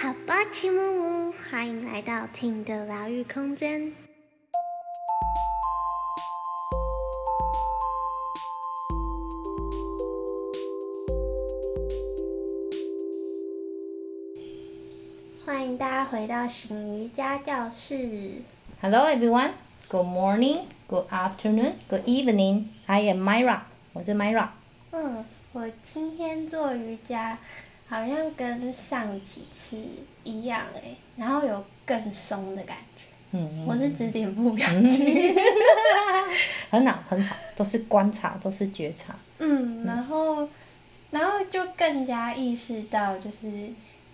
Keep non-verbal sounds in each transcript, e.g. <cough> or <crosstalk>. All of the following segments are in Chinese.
好吧，齐木木，欢迎来到听的疗愈空间。欢迎大家回到醒瑜伽教室。Hello everyone, good morning, good afternoon, good evening. I am Myra，我是 Myra。嗯，我今天做瑜伽好像跟上几次一样诶，然后有更松的感觉。嗯，我是指点部表情。很好很好，都是观察，都是觉察。嗯，然后，然后就更加意识到，就是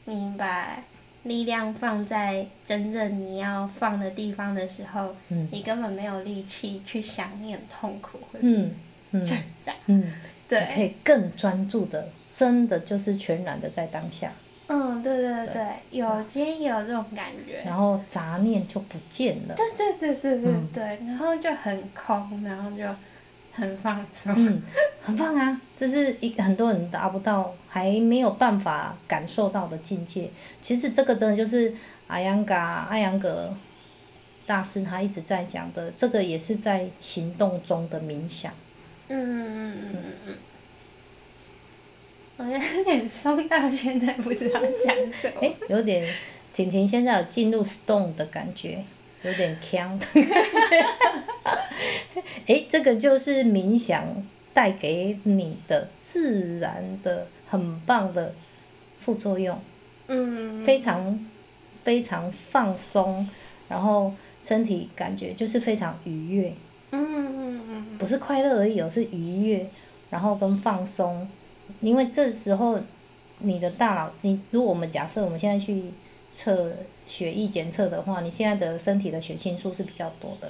你把力量放在真正你要放的地方的时候，嗯你根本没有力气去想念痛苦或是挣扎。嗯，<laughs> 可，以更专注的，真的就是全然的在当下，嗯，对对对，有今天也有这种感觉。然后杂念就不见了。对对对对对嗯对，然后就很空，然后就很放松。嗯，很棒啊！这是一很多人达不到，还没有办法感受到的境界。其实这个真的就是阿扬嘎阿扬格大师他一直在讲的，这个也是在行动中的冥想。嗯嗯嗯嗯嗯。我有点松到现在不知道讲什么。哎，有点婷婷现在有进入 stone 的感觉，有点呛的感觉。<laughs> 哎，这个就是冥想带给你的自然的很棒的副作用。嗯，非常非常放松，然后身体感觉就是非常愉悦，嗯嗯嗯不是快乐而已哦，是愉悦，然后跟放松。因为这时候你的大脑，你如果我们假设我们现在去测血液检测的话，你现在的身体的血清素是比较多的，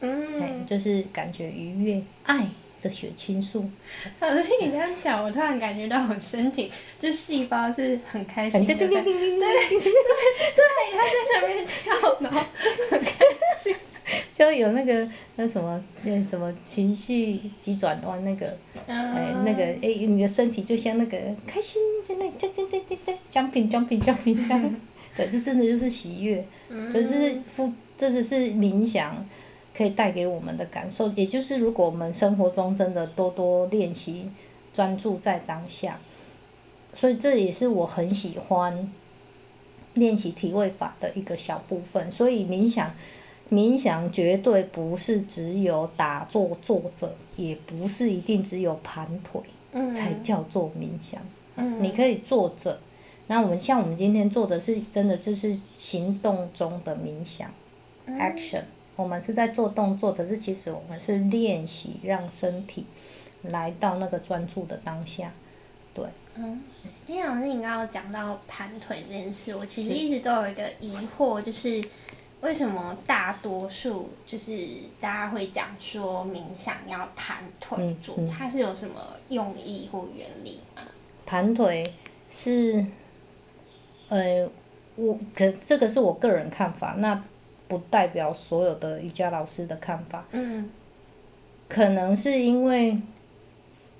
哎、嗯，就是感觉愉悦、爱的血清素，<laughs> 老师听你这样讲，我突然感觉到我身体就细胞是很开心的，叮叮叮叮叮叮，对，它在上面跳，然后很开心。<laughs> 就有那个那什么那什么情绪急转弯那个。哎，那个哎，你的身体就像那个开心，就那噔噔噔噔噔，jumping jumping jumping <laughs> jumping，对，这真的就是喜悦，就是夫，这只是冥想可以带给我们的感受。也就是如果我们生活中真的多多练习专注在当下，所以这也是我很喜欢练习体位法的一个小部分。所以冥想。冥想绝对不是只有打坐坐着，也不是一定只有盘腿才叫做冥想。嗯你可以坐着，那我们像我们今天做的是真的就是行动中的冥想、action。我们是在做动作，可是其实我们是练习让身体来到那个专注的当下。对，嗯，因为老师你刚刚讲到盘腿这件事，我其实一直都有一个疑惑，就是为什么大多数就是大家会讲说冥想要盘腿坐，嗯它是有什么用意或原理吗？盘腿是，呃，我可这个是我个人看法，那不代表所有的瑜伽老师的看法。嗯可能是因为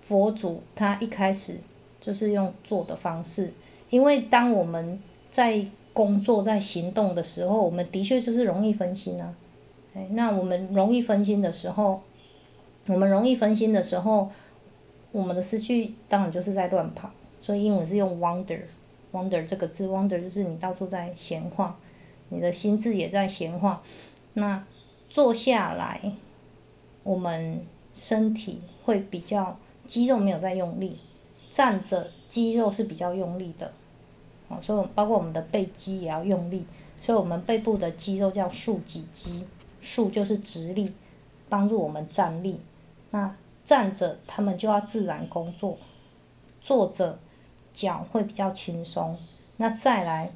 佛祖他一开始就是用做的方式，因为当我们在工作在行动的时候，我们的确就是容易分心啊。哎，那我们容易分心的时候，我们容易分心的时候，我们的思绪当然就是在乱跑。所以英文是用 wander，wander 这个字，wander 就是你到处在闲晃，你的心智也在闲晃。那坐下来，我们身体会比较肌肉没有在用力，站着肌肉是比较用力的，所以包括我们的背肌也要用力，所以我们背部的肌肉叫竖脊肌，竖就是直立，帮助我们站立。那站着他们就要自然工作，坐着脚会比较轻松。那再来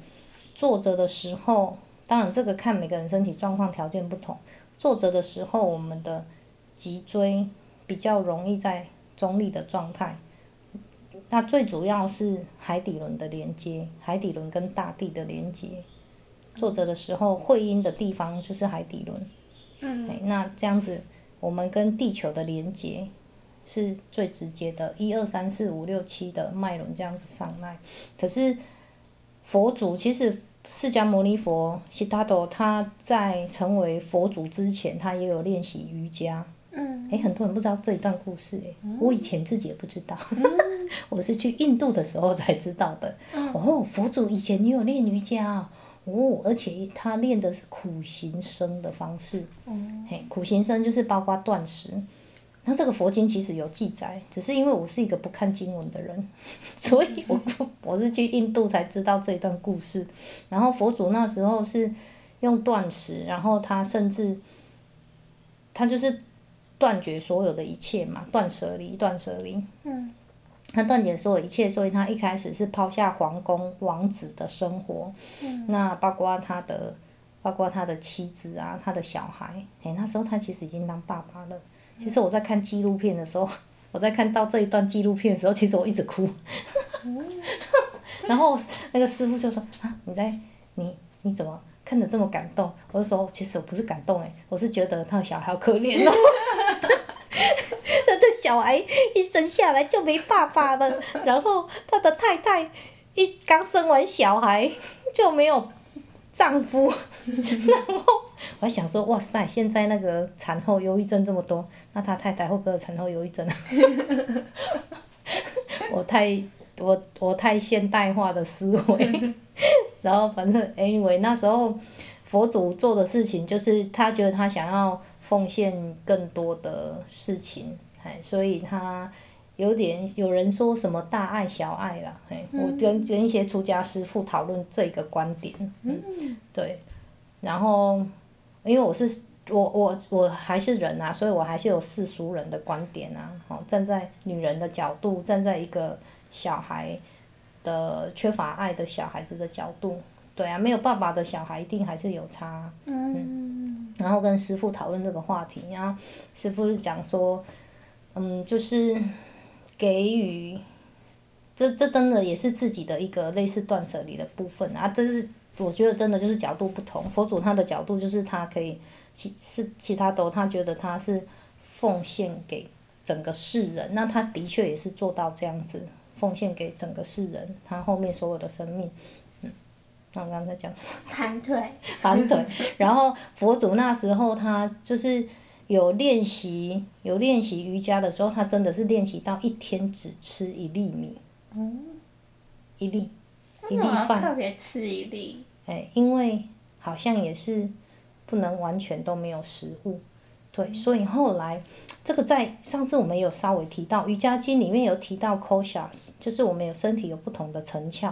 坐着的时候，当然这个看每个人身体状况条件不同，坐着的时候我们的脊椎比较容易在中立的状态。那最主要是海底轮的连接，海底轮跟大地的连接。坐着的时候，会阴的地方就是海底轮。嗯哎，那这样子，我们跟地球的连接是最直接的，一二三四五六七的脉轮这样子上来。可是佛祖其实释迦牟尼佛悉达多他在成为佛祖之前，他也有练习瑜伽。嗯，诶，很多人不知道这一段故事诶，我以前自己也不知道，我是去印度的时候才知道的。哦，佛祖以前也有练瑜伽哦，哦，而且他练的是苦行僧的方式。嘿，苦行僧就是包括断食。那这个佛经其实有记载，只是因为我是一个不看经文的人，<laughs> 所以我我是去印度才知道这一段故事。然后佛祖那时候是用断食，然后他甚至他就是断绝所有的一切嘛，断舍离，断舍离。嗯。他断绝所有一切，所以他一开始是抛下皇宫王子的生活，嗯那包括他的，包括他的妻子啊，他的小孩，诶，那时候他其实已经当爸爸了。其实我在看纪录片的时候，<laughs> 我在看到这一段纪录片的时候，其实我一直哭。<laughs> 然后那个师傅就说：“啊，你在你你怎么看着这么感动？”我就说：“其实我不是感动诶，我是觉得他的小孩好可怜哦。<laughs> 小孩一生下来就没爸爸了，然后他的太太一刚生完小孩 <laughs> 就没有丈夫，<laughs> 然后我还想说，哇塞，现在那个产后忧郁症这么多，那他太太会不会产后忧郁症啊？<laughs> 我太我我太现代化的思维，然后反正 anyway 那时候佛祖做的事情就是他觉得他想要奉献更多的事情，哎，所以他。有点有人说什么大爱小爱啦，嘿，我跟跟一些出家师傅讨论这个观点，嗯，对，然后因为我是我我我还是人啊，所以我还是有世俗人的观点啊，哦，站在女人的角度，站在一个小孩的缺乏爱的小孩子的角度，对啊，没有爸爸的小孩一定还是有差，嗯，然后跟师傅讨论这个话题，然后师傅是讲说，嗯，就是。给予，这这真的也是自己的一个类似断舍离的部分啊！这是我觉得真的就是角度不同。佛祖他的角度就是他可以其是其他都他觉得他是奉献给整个世人，那他的确也是做到这样子奉献给整个世人，他后面所有的生命，嗯，那我刚才讲盘腿，<laughs> 盘腿，然后佛祖那时候他就是。有练习有练习瑜伽的时候，他真的是练习到一天只吃一粒米，嗯一粒，一粒饭。特别吃一粒。哎，因为好像也是不能完全都没有食物，对，所以后来这个在上次我们有稍微提到瑜伽经里面有提到 koshas，就是我们有身体有不同的层窍，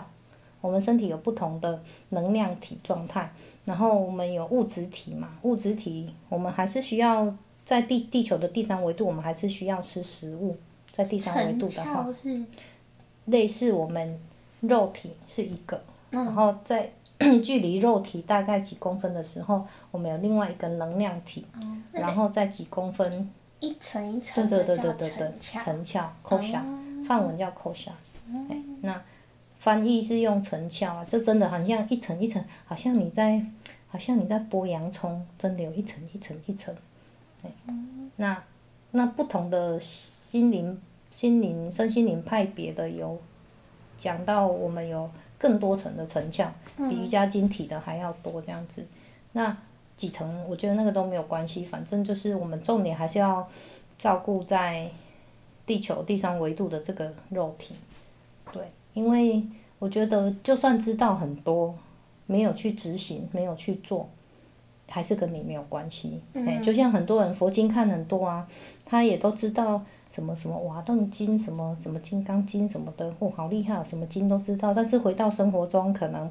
我们身体有不同的能量体状态，然后我们有物质体嘛，物质体我们还是需要。在地地球的第三维度，我们还是需要吃食物。在第三维度的话，类似我们肉体是一个，然后在 <clears throat> 距离肉体大概几公分的时候，我们有另外一个能量体，然后在几公分，一层一层对对对对对层层壳 a 梵文叫 a 哎，那翻译是用层壳啊，这真的好像一层一层，好像你在，好像你在剥洋葱，真的有一层一层一层。那那不同的心灵、心灵、身心灵派别的有讲到，我们有更多层的层窍，比瑜伽经体的还要多这样子。那几层，我觉得那个都没有关系，反正就是我们重点还是要照顾在地球第三维度的这个肉体。对，因为我觉得就算知道很多，没有去执行，没有去做。还是跟你没有关系，哎，就像很多人佛经看很多啊，他也都知道什么什么瓦楞经，什么什么金刚经什么的，哦，好厉害，什么经都知道。但是回到生活中，可能，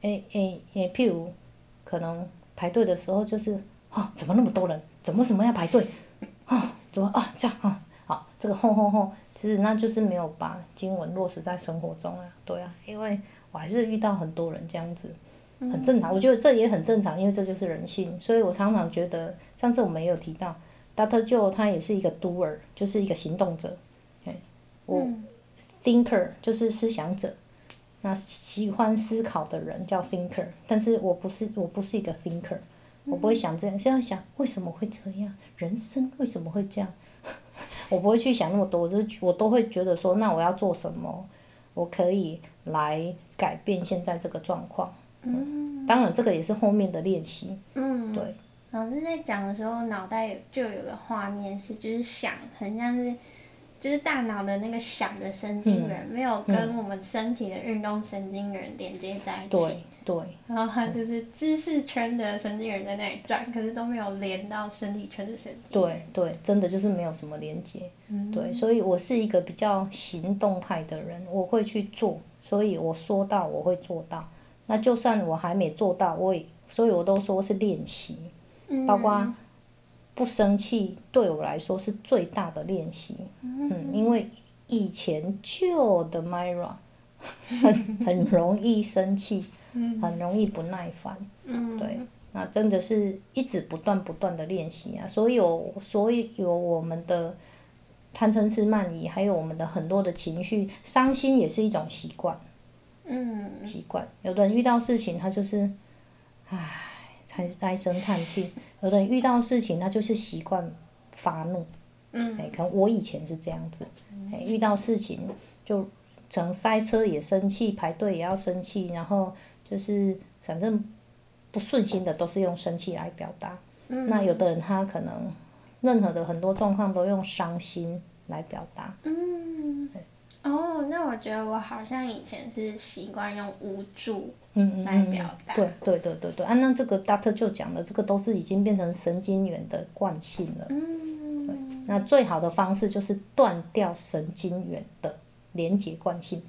哎哎哎，譬如，可能排队的时候就是，哦，怎么那么多人？怎么什么要排队？哦，怎么啊这样啊？好，这个吼吼吼，其实那就是没有把经文落实在生活中啊，对啊，因为我还是遇到很多人这样子。很正常，我觉得这也很正常，因为这就是人性。所以我常常觉得，上次我们也有提到，Dr. Joe 他也是一个 doer，就是一个行动者。哎，我 thinker 就是思想者，那喜欢思考的人叫 thinker，但是我不是，我不是一个 thinker，我不会想这样，现在想为什么会这样，人生为什么会这样，<laughs> 我不会去想那么多，我就我都会觉得说，那我要做什么，我可以。来改变现在这个状况。嗯，当然这个也是后面的练习。嗯，对。老师在讲的时候，脑袋就有个画面是，就是想，很像是，就是大脑的那个想的神经元没有跟我们身体的运动神经元连接在一起。对对。然后它就是知识圈的神经元在那里转，可是都没有连到身体圈的神经。对对，真的就是没有什么连接。嗯。对，所以我是一个比较行动派的人，我会去做，所以我说到我会做到。那就算我还没做到，我也，所以我都说是练习。包括不生气，对我来说是最大的练习。嗯，因为以前旧的 Myra 很 <laughs> 很容易生气，很容易不耐烦。嗯，对，那真的是一直不断不断的练习啊。所有所有我们的贪嗔痴慢疑，还有我们的很多的情绪，伤心也是一种习惯。嗯，习惯。有的人遇到事情，他就是，唉。唉唉声叹气，有的人遇到事情他就是习惯发怒，哎，可能我以前是这样子，哎，遇到事情就整塞车也生气，排队也要生气，然后就是反正不顺心的都是用生气来表达。那有的人他可能任何的很多状况都用伤心来表达。嗯。哦，那我觉得我好像以前是习惯用无助来表达。对对对对对，啊，那这个 Doctor 就讲的，这个都是已经变成神经元的惯性了。嗯。对，那最好的方式就是断掉神经元的连接惯性。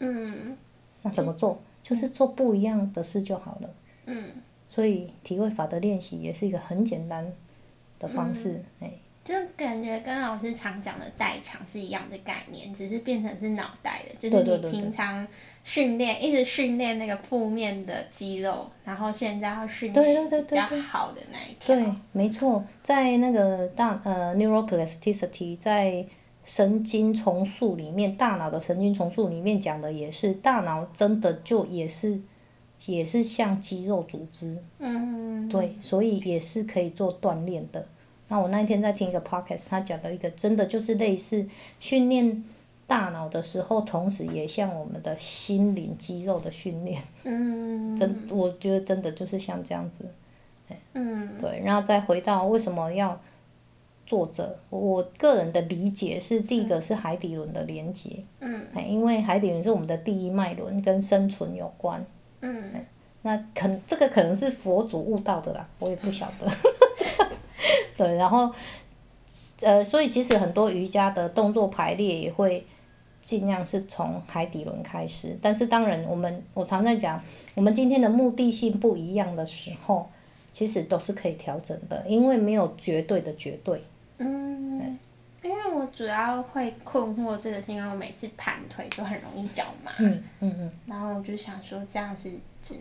嗯。那怎么做？就是做不一样的事就好了。嗯。所以体位法的练习也是一个很简单的方式，哎。就感觉跟老师常讲的代偿是一样的概念，只是变成是脑袋的，就是你平常训练一直训练那个负面的肌肉，然后现在要训练比较好的那一条。对，没错，在那个大呃 neuroplasticity 在神经重塑里面，大脑的神经重塑里面讲的也是，大脑真的就也是也是像肌肉组织，嗯，对，所以也是可以做锻炼的。那我那一天在听一个 podcast，他讲到一个真的就是类似训练大脑的时候，同时也像我们的心灵肌肉的训练。嗯。真，我觉得真的就是像这样子。嗯。对，然后再回到为什么要作者，我个人的理解是，第一个是海底轮的连接。嗯。因为海底轮是我们的第一脉轮，跟生存有关。嗯。那可这个可能是佛祖悟到的啦，我也不晓得。对，然后，呃，所以其实很多瑜伽的动作排列也会尽量是从海底轮开始，但是当然，我们我常在讲，我们今天的目的性不一样的时候，其实都是可以调整的，因为没有绝对的绝对。嗯，因为我主要会困惑这个，是因为我每次盘腿都很容易脚麻。嗯嗯嗯。然后我就想说，这样是只。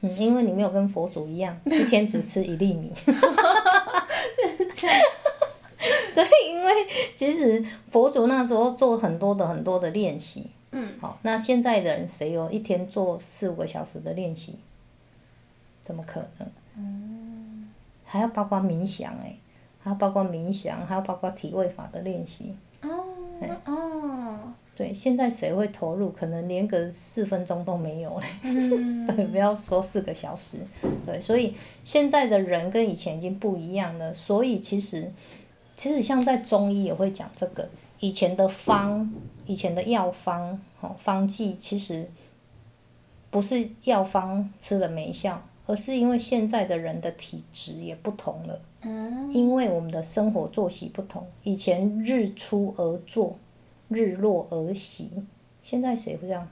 嗯，因为你没有跟佛祖一样，<laughs> 一天只吃一粒米。<laughs> 对，<laughs> 因为其实佛祖那时候做很多的很多的练习。嗯。好，那现在的人谁有一天做四五个小时的练习？怎么可能？嗯。还要包括冥想哎，还要包括冥想，还要包括体位法的练习。哦。哦。对，现在谁会投入？可能连个四分钟都没有嘞。嗯。对，<laughs> 不要说四个小时。对，所以现在的人跟以前已经不一样了。所以其实，其实像在中医也会讲这个，以前的方，以前的药方，哦，方剂其实不是药方吃了没效，而是因为现在的人的体质也不同了。嗯。因为我们的生活作息不同，以前日出而作。日落而息，现在谁会这样？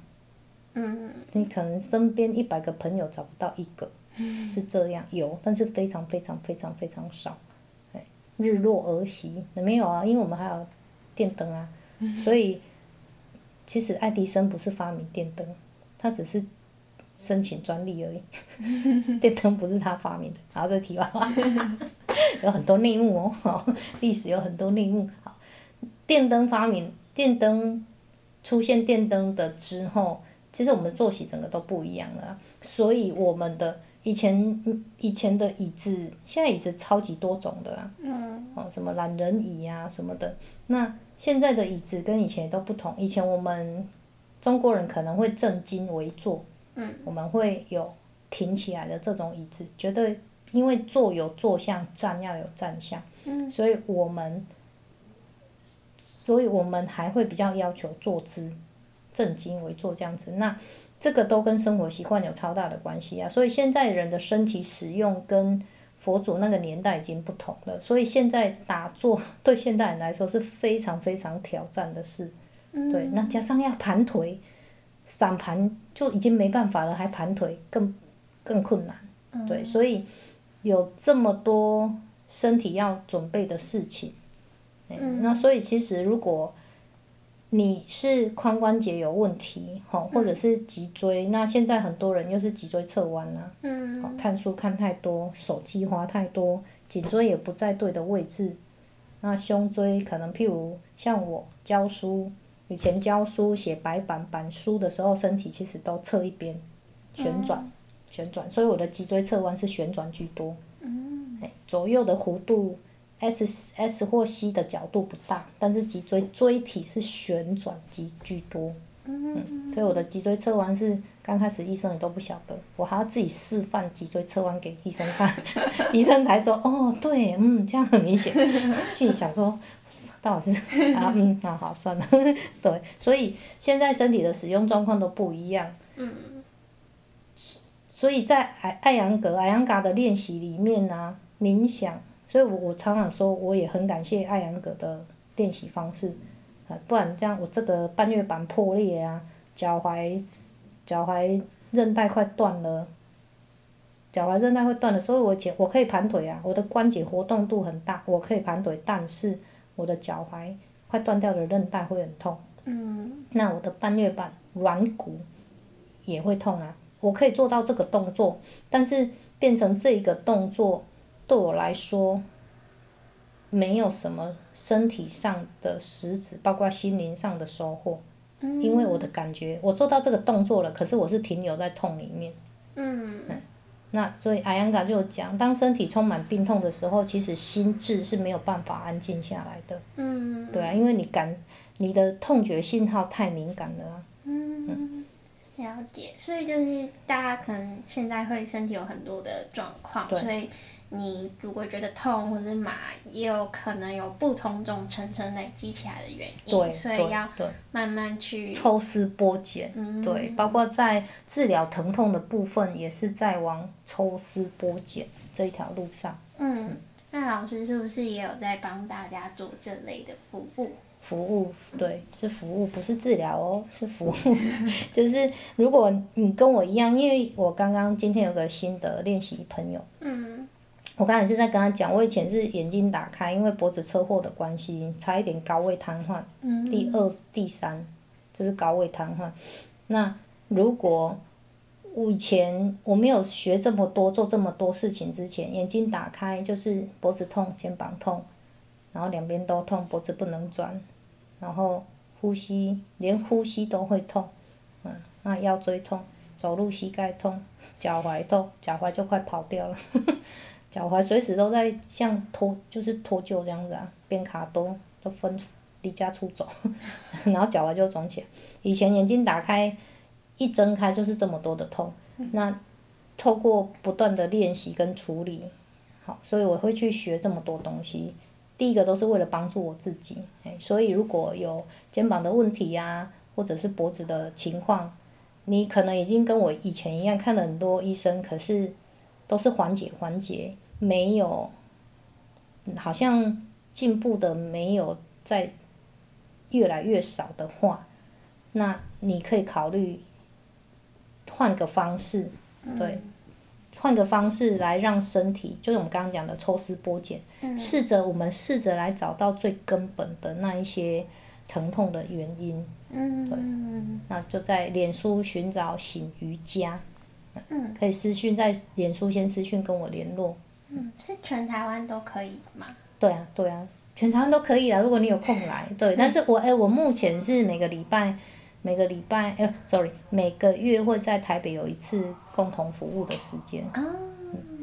嗯，你可能身边一百个朋友找不到一个 <laughs> 是这样，有，但是非常非常非常非常少。日落而息，没有啊？因为我们还有电灯啊，所以其实爱迪生不是发明电灯，他只是申请专利而已。<laughs> 电灯不是他发明的，好，这题外话，有很多内幕哦，<laughs> 历史有很多内幕。好，电灯发明。电灯出现，电灯的之后，其实我们作息整个都不一样了。所以我们的以前以前的椅子，现在椅子超级多种的啊。嗯。哦，什么懒人椅啊什么的。那现在的椅子跟以前都不同。以前我们中国人可能会正襟危坐，嗯，我们会有挺起来的这种椅子，绝对因为坐有坐相，站要有站相，嗯，所以我们，所以我们还会比较要求坐姿正襟危坐这样子，那这个都跟生活习惯有超大的关系啊，所以现在人的身体使用跟佛祖那个年代已经不同了，所以现在打坐对现代人来说是非常非常挑战的事。对，那加上要盘腿，散盘就已经没办法了，还盘腿更更困难。对，所以有这么多身体要准备的事情。嗯，那所以其实如果你是髋关节有问题，吼，或者是脊椎，那现在很多人又是脊椎侧弯呐，嗯，看书看太多，手机花太多，颈椎也不在对的位置，那胸椎可能譬如像我教书。以前教书写白板板书的时候，身体其实都侧一边，旋转，旋转，所以我的脊椎侧弯是旋转居多。嗯。左右的弧度，S S 或 C 的角度不大，但是脊椎椎体是旋转肌居多。嗯。所以我的脊椎侧弯是刚开始医生也都不晓得，我还要自己示范脊椎侧弯给医生看，<laughs> 医生才说哦对，嗯这样很明显。<laughs> 心里想说。到底是啊嗯那好算了，<laughs> 对，所以现在身体的使用状况都不一样。嗯。所以在艾艾扬格艾扬嘎的练习里面呢，冥想，所以我我常常说，我也很感谢艾扬格的练习方式，啊，不然这样我这个半月板破裂啊，脚踝脚踝韧带快断了，脚踝韧带会断了，所以我前我可以盘腿啊，我的关节活动度很大，我可以盘腿，但是。我的脚踝快断掉的韧带会很痛，嗯，那我的半月板软骨也会痛啊。我可以做到这个动作，但是变成这一个动作对我来说没有什么身体上的实质，包括心灵上的收获，因为我的感觉我做到这个动作了，可是我是停留在痛里面，嗯。那所以阿扬嘎就讲，当身体充满病痛的时候，其实心智是没有办法安静下来的。嗯。对啊，因为你感你的痛觉信号太敏感了。嗯。了解，所以就是大家可能现在会身体有很多的状况，所以。你如果觉得痛或者麻，也有可能有不同种层层累积起来的原因，所以要慢慢去抽丝剥茧。对，包括在治疗疼痛的部分，也是在往抽丝剥茧这一条路上。嗯，那老师是不是也有在帮大家做这类的服务？服务对，是服务，不是治疗哦，是服务。<laughs> 就是如果你跟我一样，因为我刚刚今天有个新的练习朋友。嗯。我刚才是在跟他讲，我以前是眼睛打开，因为脖子车祸的关系，差一点高位瘫痪。第二、第三，这是高位瘫痪。那如果我以前我没有学这么多、做这么多事情之前，眼睛打开就是脖子痛、肩膀痛，然后两边都痛，脖子不能转，然后呼吸连呼吸都会痛，嗯，那腰椎痛，走路膝盖痛，脚踝痛，脚踝就快跑掉了。脚踝随时都在像脱，就是脱臼这样子啊，边卡都都分离家出走，<laughs> 然后脚踝就肿起来。以前眼睛打开，一睁开就是这么多的痛。那透过不断的练习跟处理，好，所以我会去学这么多东西。第一个都是为了帮助我自己，哎，所以如果有肩膀的问题呀，或者是脖子的情况，你可能已经跟我以前一样看了很多医生，可是都是缓解缓解。没有，好像进步的没有在越来越少的话，那你可以考虑换个方式，对，换个方式来让身体，就是我们刚刚讲的抽丝剥茧，试着我们试着来找到最根本的那一些疼痛的原因，对，那就在脸书寻找醒瑜伽，嗯。可以私讯在脸书先私讯跟我联络。嗯，是全台湾都可以吗？对啊，对啊，全台湾都可以啊。如果你有空来，对。<laughs> 但是我哎，我目前是每个礼拜，每个礼拜哎，sorry，每个月会在台北有一次共同服务的时间。啊。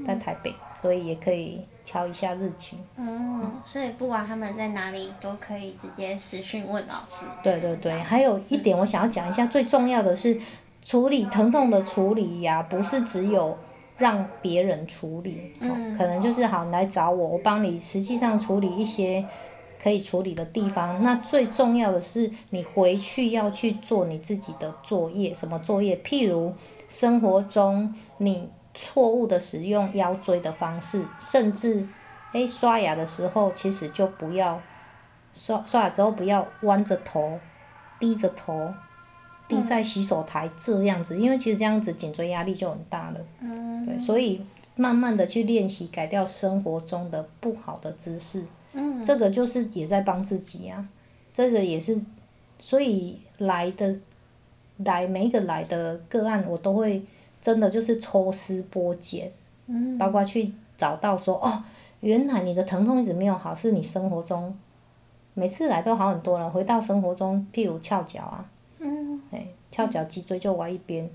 在台北。所以也可以敲一下日期。嗯，所以不管他们在哪里，都可以直接私讯问老师。对对对，还有一点我想要讲一下，最重要的是处理疼痛的处理呀，不是只有让别人处理，嗯可能就是好你来找我，我帮你实际上处理一些可以处理的地方。那最重要的是你回去要去做你自己的作业，什么作业？譬如生活中你错误的使用腰椎的方式，甚至诶刷牙的时候，其实就不要刷刷牙之后不要弯着头、低着头、低在洗手台这样子，因为其实这样子颈椎压力就很大了。嗯。对，所以慢慢的去练习，改掉生活中的不好的姿势，嗯。这个就是也在帮自己啊，这个也是，所以来的来每一个来的个案，我都会真的就是抽丝剥茧，嗯。包括去找到说哦，原来你的疼痛一直没有好，是你生活中每次来都好很多了，回到生活中，譬如翘脚啊，翘脚脊椎就歪一边，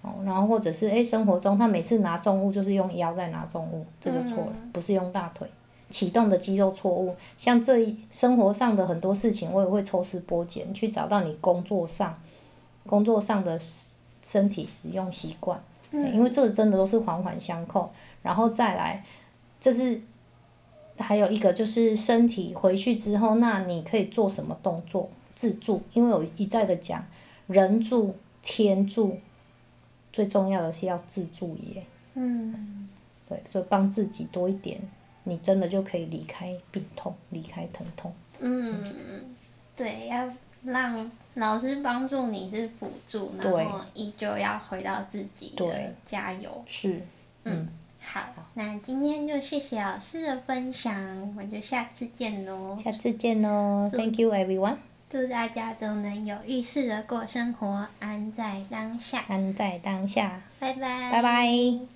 哦，然后或者是哎，生活中他每次拿重物就是用腰在拿重物，这就错了，不是用大腿。启动的肌肉错误，像这一生活上的很多事情，我也会抽丝剥茧去找到你工作上，工作上的身体使用习惯，嗯因为这个真的都是环环相扣。然后再来，这是还有一个就是身体回去之后，那你可以做什么动作自助？因为我一再的讲，人助天助，最重要的是要自助也。嗯对，所以帮自己多一点，你真的就可以离开病痛，离开疼痛。嗯，对，要让老师帮助你是辅助，然对后依旧要回到自己的对加油。是，嗯，好，那今天就谢谢老师的分享，我们就下次见喽。下次见喽，Thank you everyone，祝大家都能有意识的过生活，安在当下。安在当下，拜拜。拜拜。